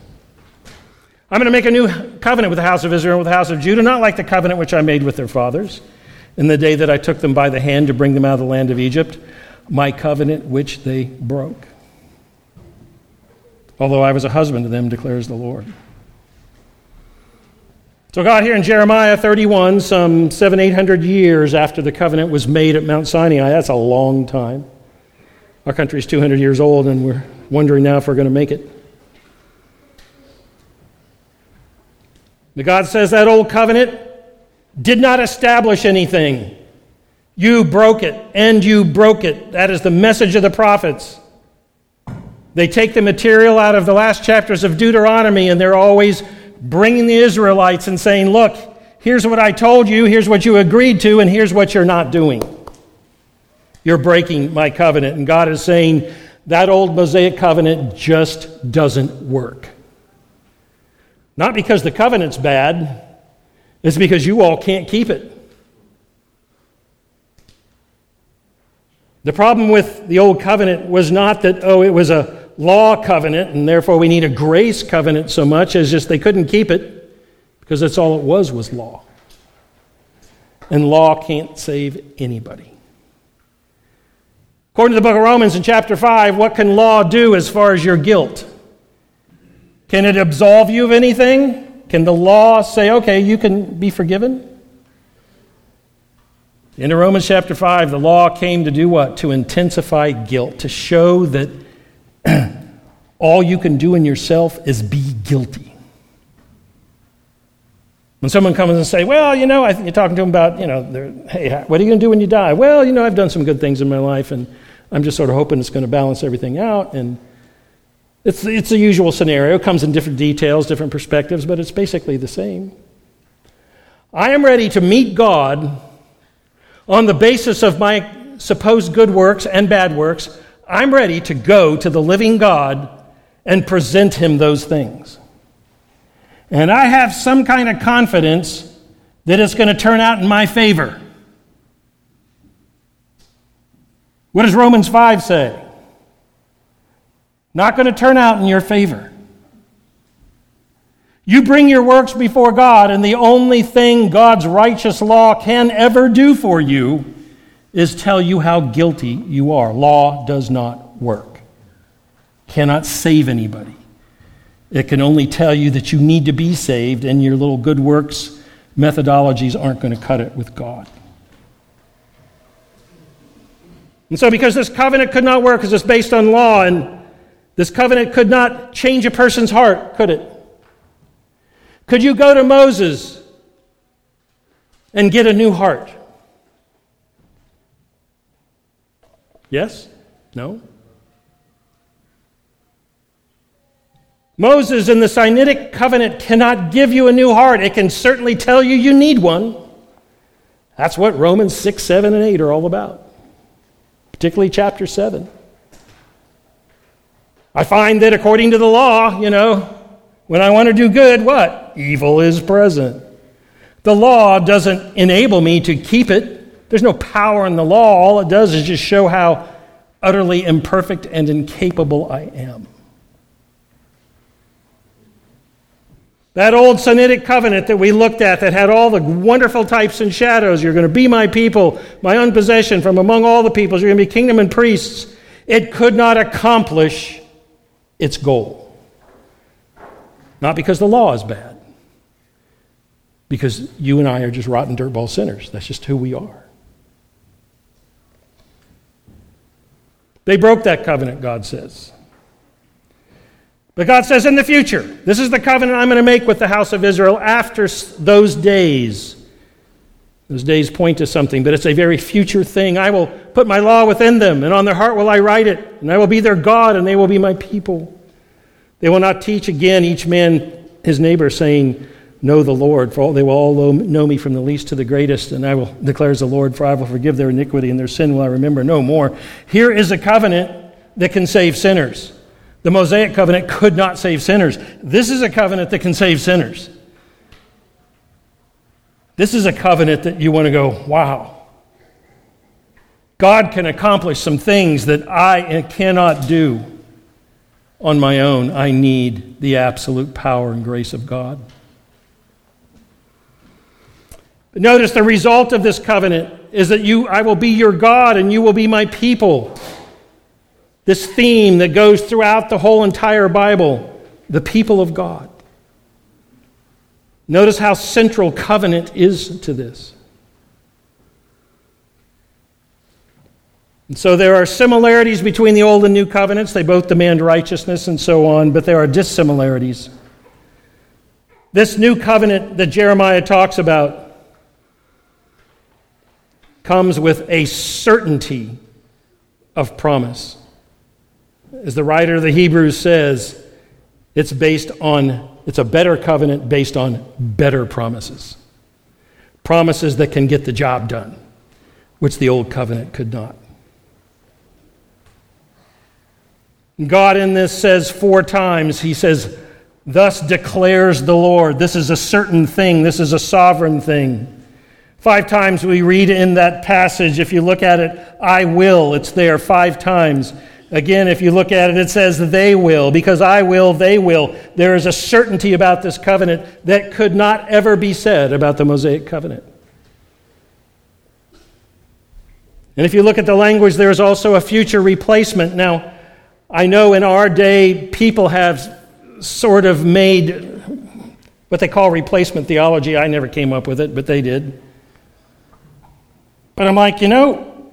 I'm going to make a new covenant with the house of Israel and with the house of Judah, not like the covenant which I made with their fathers in the day that I took them by the hand to bring them out of the land of Egypt, my covenant which they broke. Although I was a husband to them, declares the Lord. So, God, here in Jeremiah 31, some seven, eight hundred years after the covenant was made at Mount Sinai, that's a long time. Our country is 200 years old, and we're wondering now if we're going to make it. The God says that old covenant did not establish anything. You broke it, and you broke it. That is the message of the prophets. They take the material out of the last chapters of Deuteronomy, and they're always bringing the Israelites and saying, Look, here's what I told you, here's what you agreed to, and here's what you're not doing. You're breaking my covenant. And God is saying, That old Mosaic covenant just doesn't work. Not because the covenant's bad, it's because you all can't keep it. The problem with the old covenant was not that, oh, it was a law covenant, and therefore we need a grace covenant so much as just they couldn't keep it because that's all it was was law. And law can't save anybody. According to the book of Romans in chapter 5, what can law do as far as your guilt? Can it absolve you of anything? Can the law say, okay, you can be forgiven? In Romans chapter 5, the law came to do what? To intensify guilt, to show that all you can do in yourself is be guilty. When someone comes and say, "Well, you know," I think you're talking to them about, you know, "Hey, what are you going to do when you die?" Well, you know, I've done some good things in my life, and I'm just sort of hoping it's going to balance everything out. And it's it's the usual scenario. It comes in different details, different perspectives, but it's basically the same. I am ready to meet God on the basis of my supposed good works and bad works I'm ready to go to the living God and present him those things. And I have some kind of confidence that it's going to turn out in my favor. What does Romans 5 say? Not going to turn out in your favor. You bring your works before God, and the only thing God's righteous law can ever do for you is tell you how guilty you are. Law does not work, cannot save anybody. It can only tell you that you need to be saved, and your little good works methodologies aren't going to cut it with God. And so, because this covenant could not work because it's based on law, and this covenant could not change a person's heart, could it? Could you go to Moses and get a new heart? Yes? No? Moses in the Sinaitic covenant cannot give you a new heart. It can certainly tell you you need one. That's what Romans 6, 7, and 8 are all about. particularly chapter 7. I find that according to the law, you know, when I want to do good, what? Evil is present. The law doesn't enable me to keep it. There's no power in the law. All it does is just show how utterly imperfect and incapable I am. That old Sinaitic covenant that we looked at that had all the wonderful types and shadows you're going to be my people, my own possession from among all the peoples, you're going to be kingdom and priests it could not accomplish its goal. Not because the law is bad, because you and I are just rotten dirtball sinners. That's just who we are. They broke that covenant, God says. But God says in the future, this is the covenant I'm going to make with the house of Israel after those days. Those days point to something, but it's a very future thing. I will put my law within them, and on their heart will I write it, and I will be their God, and they will be my people. They will not teach again each man his neighbor, saying, Know the Lord, for they will all know me from the least to the greatest, and I will, declares the Lord, for I will forgive their iniquity, and their sin will I remember no more. Here is a covenant that can save sinners. The Mosaic covenant could not save sinners. This is a covenant that can save sinners. This is a covenant that you want to go, wow. God can accomplish some things that I cannot do on my own. I need the absolute power and grace of God. But notice the result of this covenant is that you I will be your God and you will be my people. This theme that goes throughout the whole entire Bible the people of God. Notice how central covenant is to this. And so there are similarities between the Old and New covenants. They both demand righteousness and so on, but there are dissimilarities. This new covenant that Jeremiah talks about comes with a certainty of promise. As the writer of the Hebrews says, it's based on, it's a better covenant based on better promises. Promises that can get the job done, which the old covenant could not. God in this says four times, He says, Thus declares the Lord. This is a certain thing, this is a sovereign thing. Five times we read in that passage, if you look at it, I will. It's there five times. Again, if you look at it, it says they will. Because I will, they will. There is a certainty about this covenant that could not ever be said about the Mosaic covenant. And if you look at the language, there is also a future replacement. Now, I know in our day, people have sort of made what they call replacement theology. I never came up with it, but they did. But I'm like, you know,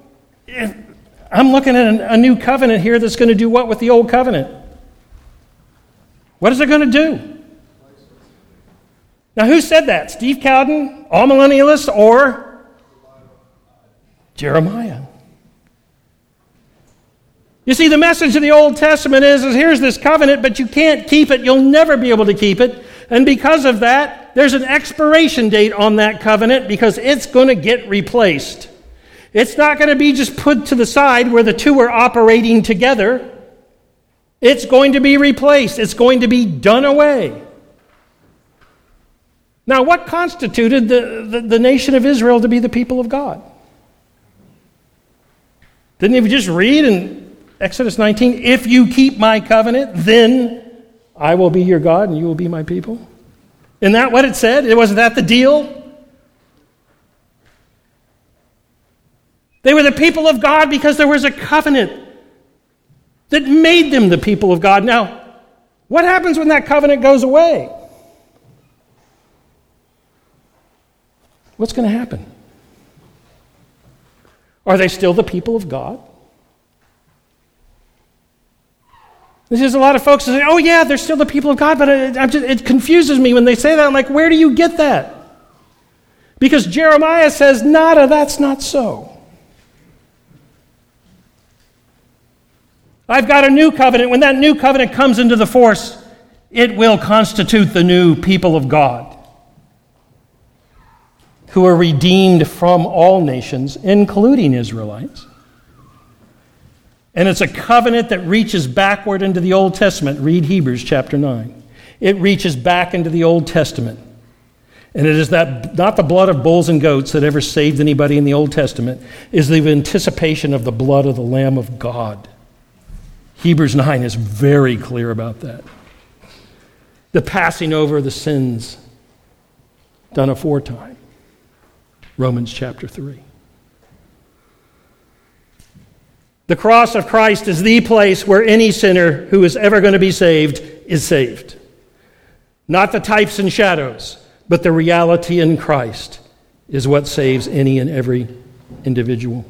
I'm looking at a new covenant here that's going to do what with the old covenant? What is it going to do? Now, who said that? Steve Cowden, amillennialists, or Jeremiah? You see, the message of the Old Testament is, is here's this covenant, but you can't keep it. You'll never be able to keep it. And because of that, there's an expiration date on that covenant because it's going to get replaced. It's not going to be just put to the side where the two are operating together. It's going to be replaced, it's going to be done away. Now, what constituted the, the, the nation of Israel to be the people of God? Didn't you just read in Exodus 19? If you keep my covenant, then I will be your God and you will be my people. Isn't that what it said? Wasn't that the deal? They were the people of God because there was a covenant that made them the people of God. Now, what happens when that covenant goes away? What's going to happen? Are they still the people of God? There's a lot of folks that say, oh, yeah, they're still the people of God, but it, just, it confuses me when they say that. I'm like, where do you get that? Because Jeremiah says, nada, that's not so. I've got a new covenant. When that new covenant comes into the force, it will constitute the new people of God who are redeemed from all nations, including Israelites. And it's a covenant that reaches backward into the Old Testament. Read Hebrews chapter 9. It reaches back into the Old Testament. And it is that not the blood of bulls and goats that ever saved anybody in the Old Testament, is the anticipation of the blood of the Lamb of God. Hebrews 9 is very clear about that. The passing over the sins done aforetime. Romans chapter 3. The cross of Christ is the place where any sinner who is ever going to be saved is saved. Not the types and shadows, but the reality in Christ is what saves any and every individual.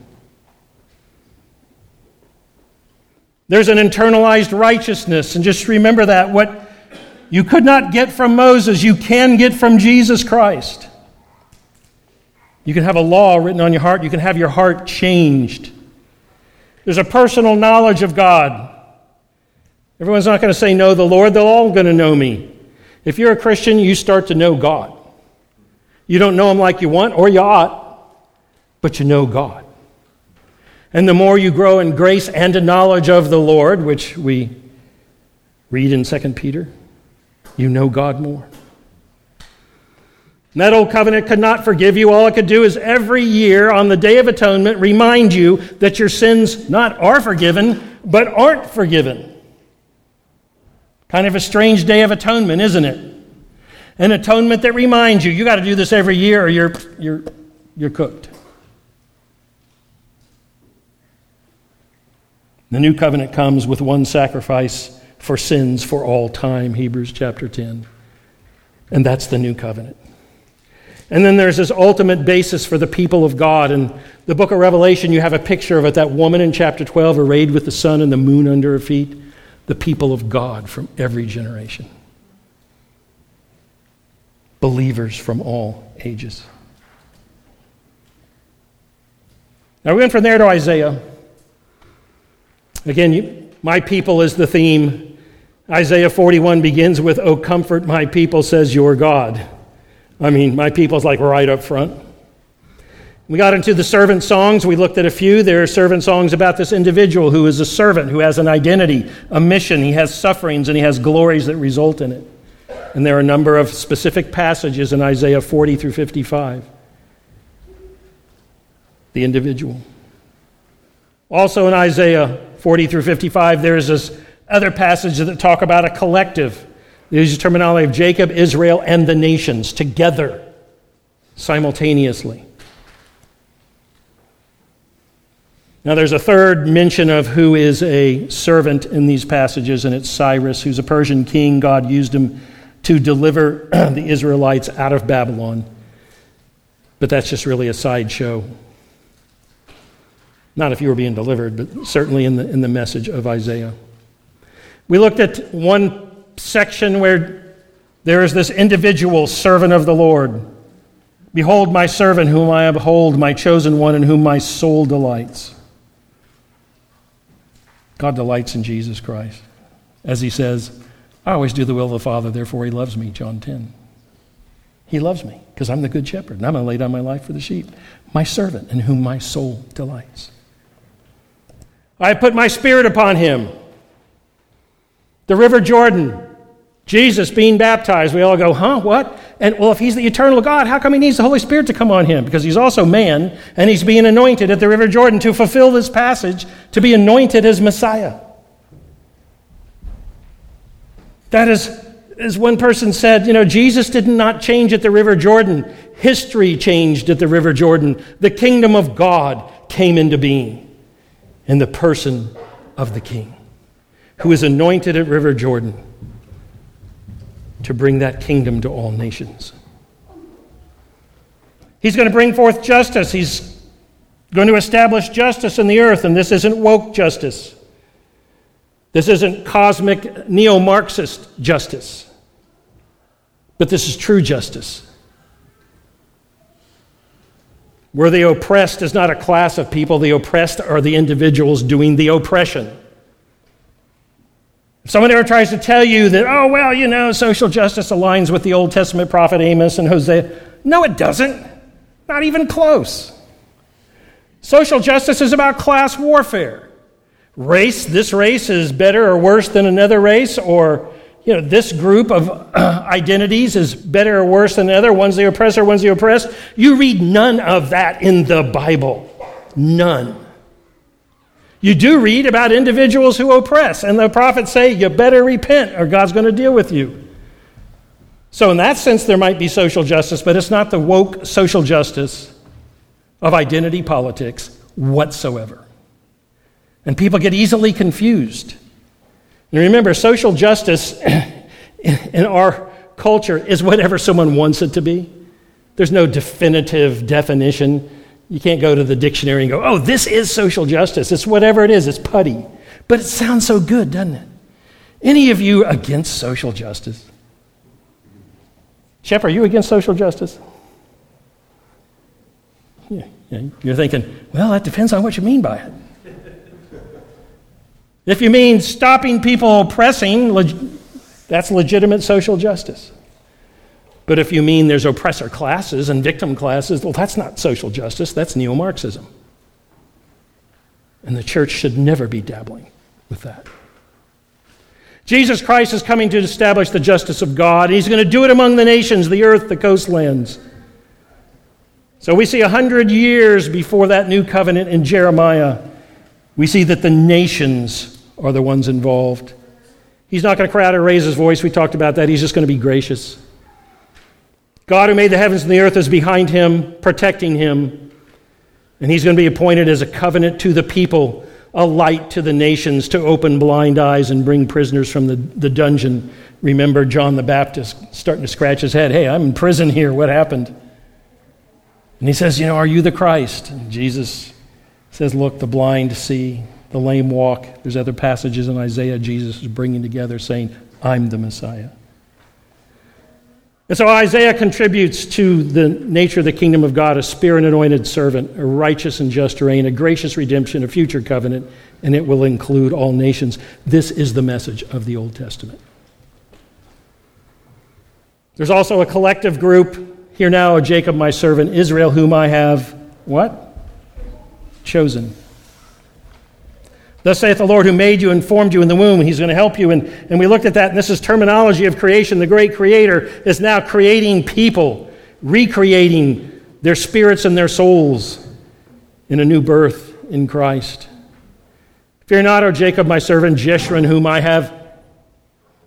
There's an internalized righteousness, and just remember that. What you could not get from Moses, you can get from Jesus Christ. You can have a law written on your heart, you can have your heart changed. There's a personal knowledge of God. Everyone's not going to say, Know the Lord. They're all going to know me. If you're a Christian, you start to know God. You don't know Him like you want or you ought, but you know God. And the more you grow in grace and in knowledge of the Lord, which we read in 2 Peter, you know God more. That old covenant could not forgive you. All it could do is every year on the Day of Atonement remind you that your sins not are forgiven, but aren't forgiven. Kind of a strange Day of Atonement, isn't it? An atonement that reminds you, you got to do this every year or you're, you're, you're cooked. The new covenant comes with one sacrifice for sins for all time, Hebrews chapter 10. And that's the new covenant. And then there's this ultimate basis for the people of God. In the book of Revelation, you have a picture of it that woman in chapter 12, arrayed with the sun and the moon under her feet, the people of God from every generation. Believers from all ages. Now we went from there to Isaiah. Again, you, my people is the theme. Isaiah 41 begins with, O comfort my people, says your God. I mean, my people's like right up front. We got into the servant songs. We looked at a few. There are servant songs about this individual who is a servant, who has an identity, a mission. He has sufferings and he has glories that result in it. And there are a number of specific passages in Isaiah 40 through 55. The individual. Also in Isaiah 40 through 55, there's this other passage that talk about a collective they use the terminology of Jacob, Israel, and the nations together, simultaneously. Now, there's a third mention of who is a servant in these passages, and it's Cyrus, who's a Persian king. God used him to deliver the Israelites out of Babylon. But that's just really a sideshow. Not if you were being delivered, but certainly in the, in the message of Isaiah. We looked at one section where there is this individual servant of the Lord. Behold, my servant whom I uphold, my chosen one in whom my soul delights. God delights in Jesus Christ. As he says, I always do the will of the Father, therefore he loves me, John 10. He loves me because I'm the good shepherd and I'm going to lay down my life for the sheep. My servant in whom my soul delights. I put my spirit upon him. The River Jordan, Jesus being baptized, we all go, huh, what? And well, if he's the eternal God, how come he needs the Holy Spirit to come on him? Because he's also man, and he's being anointed at the River Jordan to fulfill this passage, to be anointed as Messiah. That is, as one person said, you know, Jesus did not change at the River Jordan. History changed at the River Jordan. The kingdom of God came into being in the person of the King, who is anointed at River Jordan to bring that kingdom to all nations. He's going to bring forth justice. He's going to establish justice in the earth, and this isn't woke justice. This isn't cosmic neo Marxist justice. But this is true justice. Where the oppressed is not a class of people, the oppressed are the individuals doing the oppression. If someone ever tries to tell you that, oh, well, you know, social justice aligns with the Old Testament prophet Amos and Hosea, no, it doesn't. Not even close. Social justice is about class warfare. race, this race is better or worse than another race, or you know, this group of identities is better or worse than the other. one's the oppressor, one's the oppressed. You read none of that in the Bible. None. You do read about individuals who oppress, and the prophets say, you better repent or God's going to deal with you. So, in that sense, there might be social justice, but it's not the woke social justice of identity politics whatsoever. And people get easily confused. And remember, social justice in our culture is whatever someone wants it to be. There's no definitive definition. You can't go to the dictionary and go, oh, this is social justice. It's whatever it is, it's putty. But it sounds so good, doesn't it? Any of you against social justice? Shep, are you against social justice? Yeah, yeah, you're thinking, well, that depends on what you mean by it. If you mean stopping people oppressing, leg- that's legitimate social justice. But if you mean there's oppressor classes and victim classes, well, that's not social justice, that's neo Marxism. And the church should never be dabbling with that. Jesus Christ is coming to establish the justice of God. He's going to do it among the nations, the earth, the coastlands. So we see a hundred years before that new covenant in Jeremiah, we see that the nations are the ones involved. He's not going to cry out or raise his voice. We talked about that. He's just going to be gracious. God, who made the heavens and the earth, is behind him, protecting him. And he's going to be appointed as a covenant to the people a light to the nations to open blind eyes and bring prisoners from the, the dungeon. Remember John the Baptist starting to scratch his head. Hey, I'm in prison here. What happened? And he says, You know, are you the Christ? And Jesus says, Look, the blind see, the lame walk. There's other passages in Isaiah Jesus is bringing together saying, I'm the Messiah. And so Isaiah contributes to the nature of the kingdom of God a spirit anointed servant, a righteous and just reign, a gracious redemption, a future covenant, and it will include all nations. This is the message of the Old Testament. There's also a collective group. Here now, Jacob, my servant, Israel, whom I have what? Chosen. Thus saith the Lord who made you and formed you in the womb, and he's going to help you. And, and we looked at that, and this is terminology of creation. The great creator is now creating people, recreating their spirits and their souls in a new birth in Christ. Fear not, O Jacob, my servant, Jeshurun, whom I have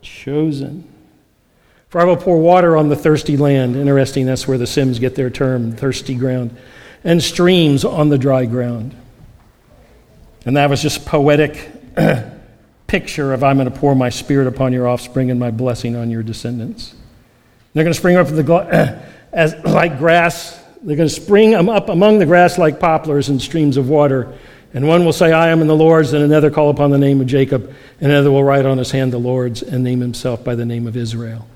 chosen. For I will pour water on the thirsty land. Interesting, that's where the Sims get their term, thirsty ground. And streams on the dry ground. And that was just poetic picture of I'm going to pour my spirit upon your offspring and my blessing on your descendants. They're going to spring up the, as, like grass. They're going to spring up among the grass like poplars and streams of water. And one will say, I am in the Lord's, and another call upon the name of Jacob, and another will write on his hand the Lord's and name himself by the name of Israel.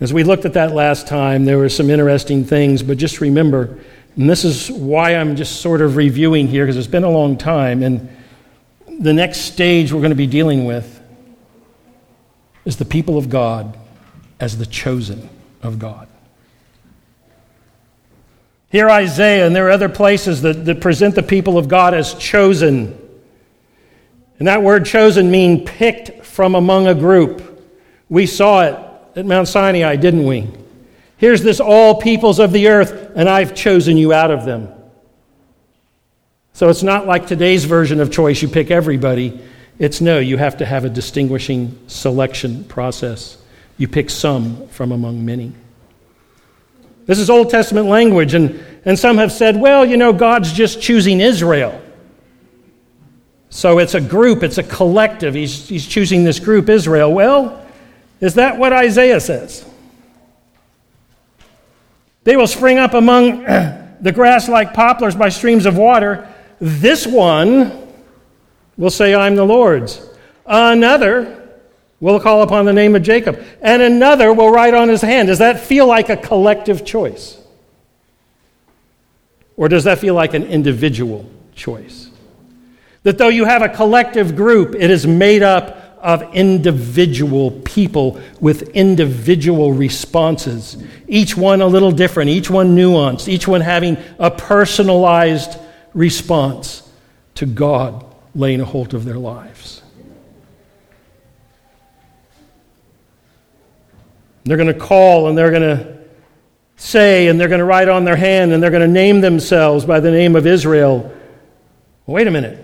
As we looked at that last time, there were some interesting things, but just remember and this is why I'm just sort of reviewing here, because it's been a long time. And the next stage we're going to be dealing with is the people of God as the chosen of God. Here, Isaiah, and there are other places that, that present the people of God as chosen. And that word chosen means picked from among a group. We saw it at Mount Sinai, didn't we? Here's this all peoples of the earth, and I've chosen you out of them. So it's not like today's version of choice, you pick everybody. It's no, you have to have a distinguishing selection process. You pick some from among many. This is Old Testament language, and, and some have said, well, you know, God's just choosing Israel. So it's a group, it's a collective. He's, he's choosing this group, Israel. Well, is that what Isaiah says? They will spring up among the grass like poplars by streams of water. This one will say, I'm the Lord's. Another will call upon the name of Jacob. And another will write on his hand. Does that feel like a collective choice? Or does that feel like an individual choice? That though you have a collective group, it is made up of individual people with individual responses, each one a little different, each one nuanced, each one having a personalized response to God laying a hold of their lives. They're going to call and they're going to say and they're going to write on their hand and they're going to name themselves by the name of Israel. Wait a minute.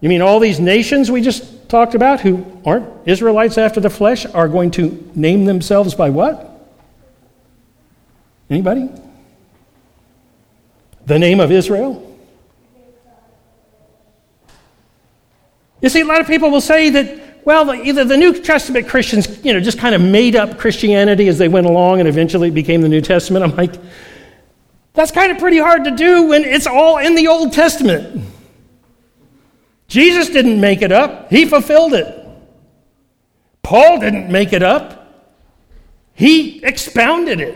You mean all these nations we just talked about who aren't Israelites after the flesh are going to name themselves by what? Anybody? The name of Israel? You see, a lot of people will say that well, either the New Testament Christians, you know, just kind of made up Christianity as they went along and eventually it became the New Testament. I'm like, that's kind of pretty hard to do when it's all in the Old Testament. Jesus didn't make it up, he fulfilled it. Paul didn't make it up, he expounded it.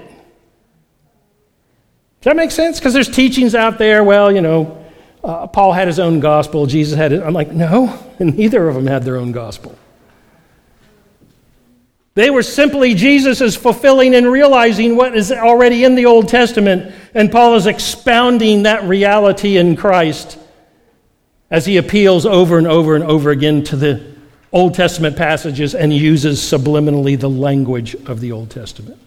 Does that make sense? Because there's teachings out there, well, you know, uh, Paul had his own gospel, Jesus had it. I'm like, no, and neither of them had their own gospel. They were simply Jesus is fulfilling and realizing what is already in the Old Testament, and Paul is expounding that reality in Christ as he appeals over and over and over again to the Old Testament passages and uses subliminally the language of the Old Testament.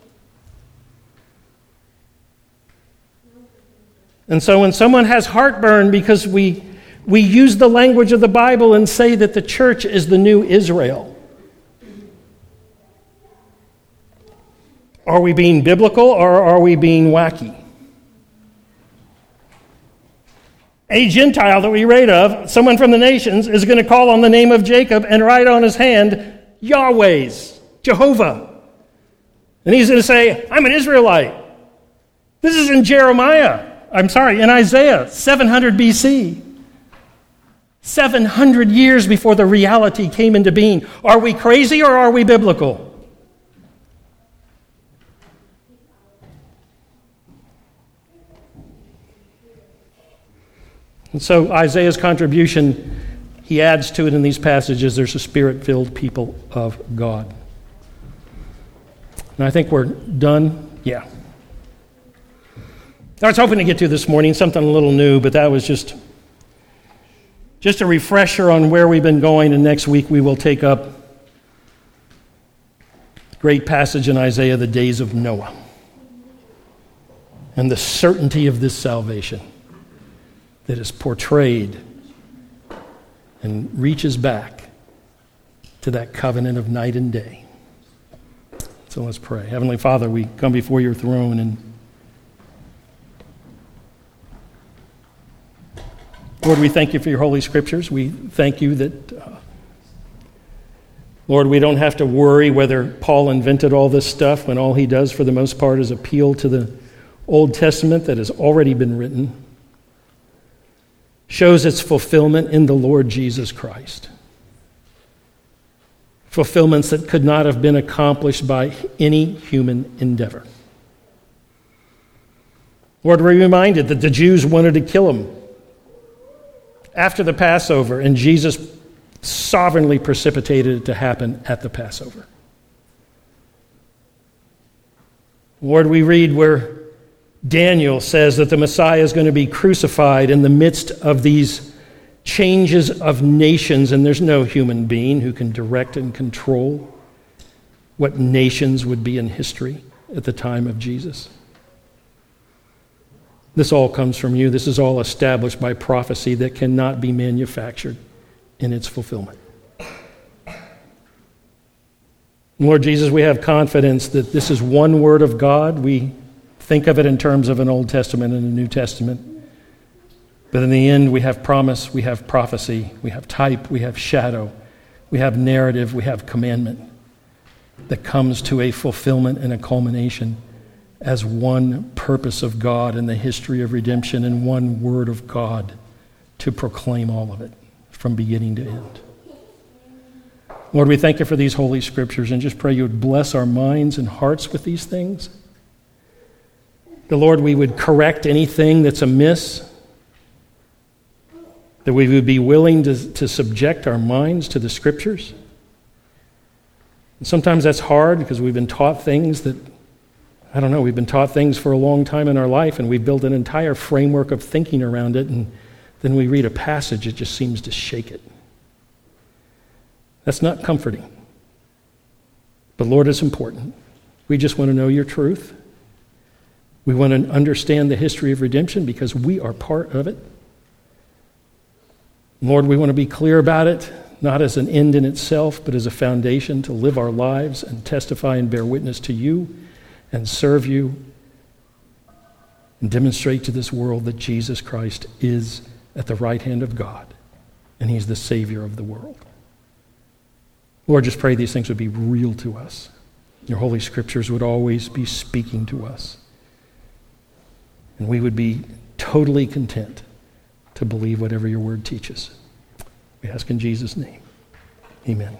And so when someone has heartburn because we, we use the language of the Bible and say that the church is the new Israel, are we being biblical or are we being wacky? A Gentile that we read of, someone from the nations, is going to call on the name of Jacob and write on his hand Yahweh's, Jehovah. And he's going to say, I'm an Israelite. This is in Jeremiah. I'm sorry, in Isaiah, 700 BC. 700 years before the reality came into being. Are we crazy or are we biblical? And so Isaiah's contribution, he adds to it in these passages there's a spirit filled people of God. And I think we're done. Yeah. I was hoping to get to this morning something a little new, but that was just just a refresher on where we've been going. And next week we will take up great passage in Isaiah, the days of Noah, and the certainty of this salvation that is portrayed and reaches back to that covenant of night and day. So let's pray. Heavenly Father, we come before your throne and Lord, we thank you for your holy scriptures. We thank you that, uh, Lord, we don't have to worry whether Paul invented all this stuff when all he does, for the most part, is appeal to the Old Testament that has already been written, shows its fulfillment in the Lord Jesus Christ. Fulfillments that could not have been accomplished by any human endeavor. Lord, we're reminded that the Jews wanted to kill him after the Passover, and Jesus sovereignly precipitated it to happen at the Passover. Lord, we read where Daniel says that the Messiah is going to be crucified in the midst of these changes of nations, and there's no human being who can direct and control what nations would be in history at the time of Jesus. This all comes from you. This is all established by prophecy that cannot be manufactured in its fulfillment. Lord Jesus, we have confidence that this is one word of God. We think of it in terms of an Old Testament and a New Testament. But in the end, we have promise, we have prophecy, we have type, we have shadow, we have narrative, we have commandment that comes to a fulfillment and a culmination as one purpose of God in the history of redemption and one word of God to proclaim all of it from beginning to end. Lord, we thank you for these holy scriptures and just pray you would bless our minds and hearts with these things. The Lord, we would correct anything that's amiss, that we would be willing to, to subject our minds to the scriptures. And sometimes that's hard because we've been taught things that I don't know, we've been taught things for a long time in our life and we've built an entire framework of thinking around it. And then we read a passage, it just seems to shake it. That's not comforting. But Lord, it's important. We just want to know your truth. We want to understand the history of redemption because we are part of it. Lord, we want to be clear about it, not as an end in itself, but as a foundation to live our lives and testify and bear witness to you and serve you and demonstrate to this world that Jesus Christ is at the right hand of God and he's the Savior of the world. Lord, just pray these things would be real to us. Your Holy Scriptures would always be speaking to us. And we would be totally content to believe whatever your word teaches. We ask in Jesus' name. Amen.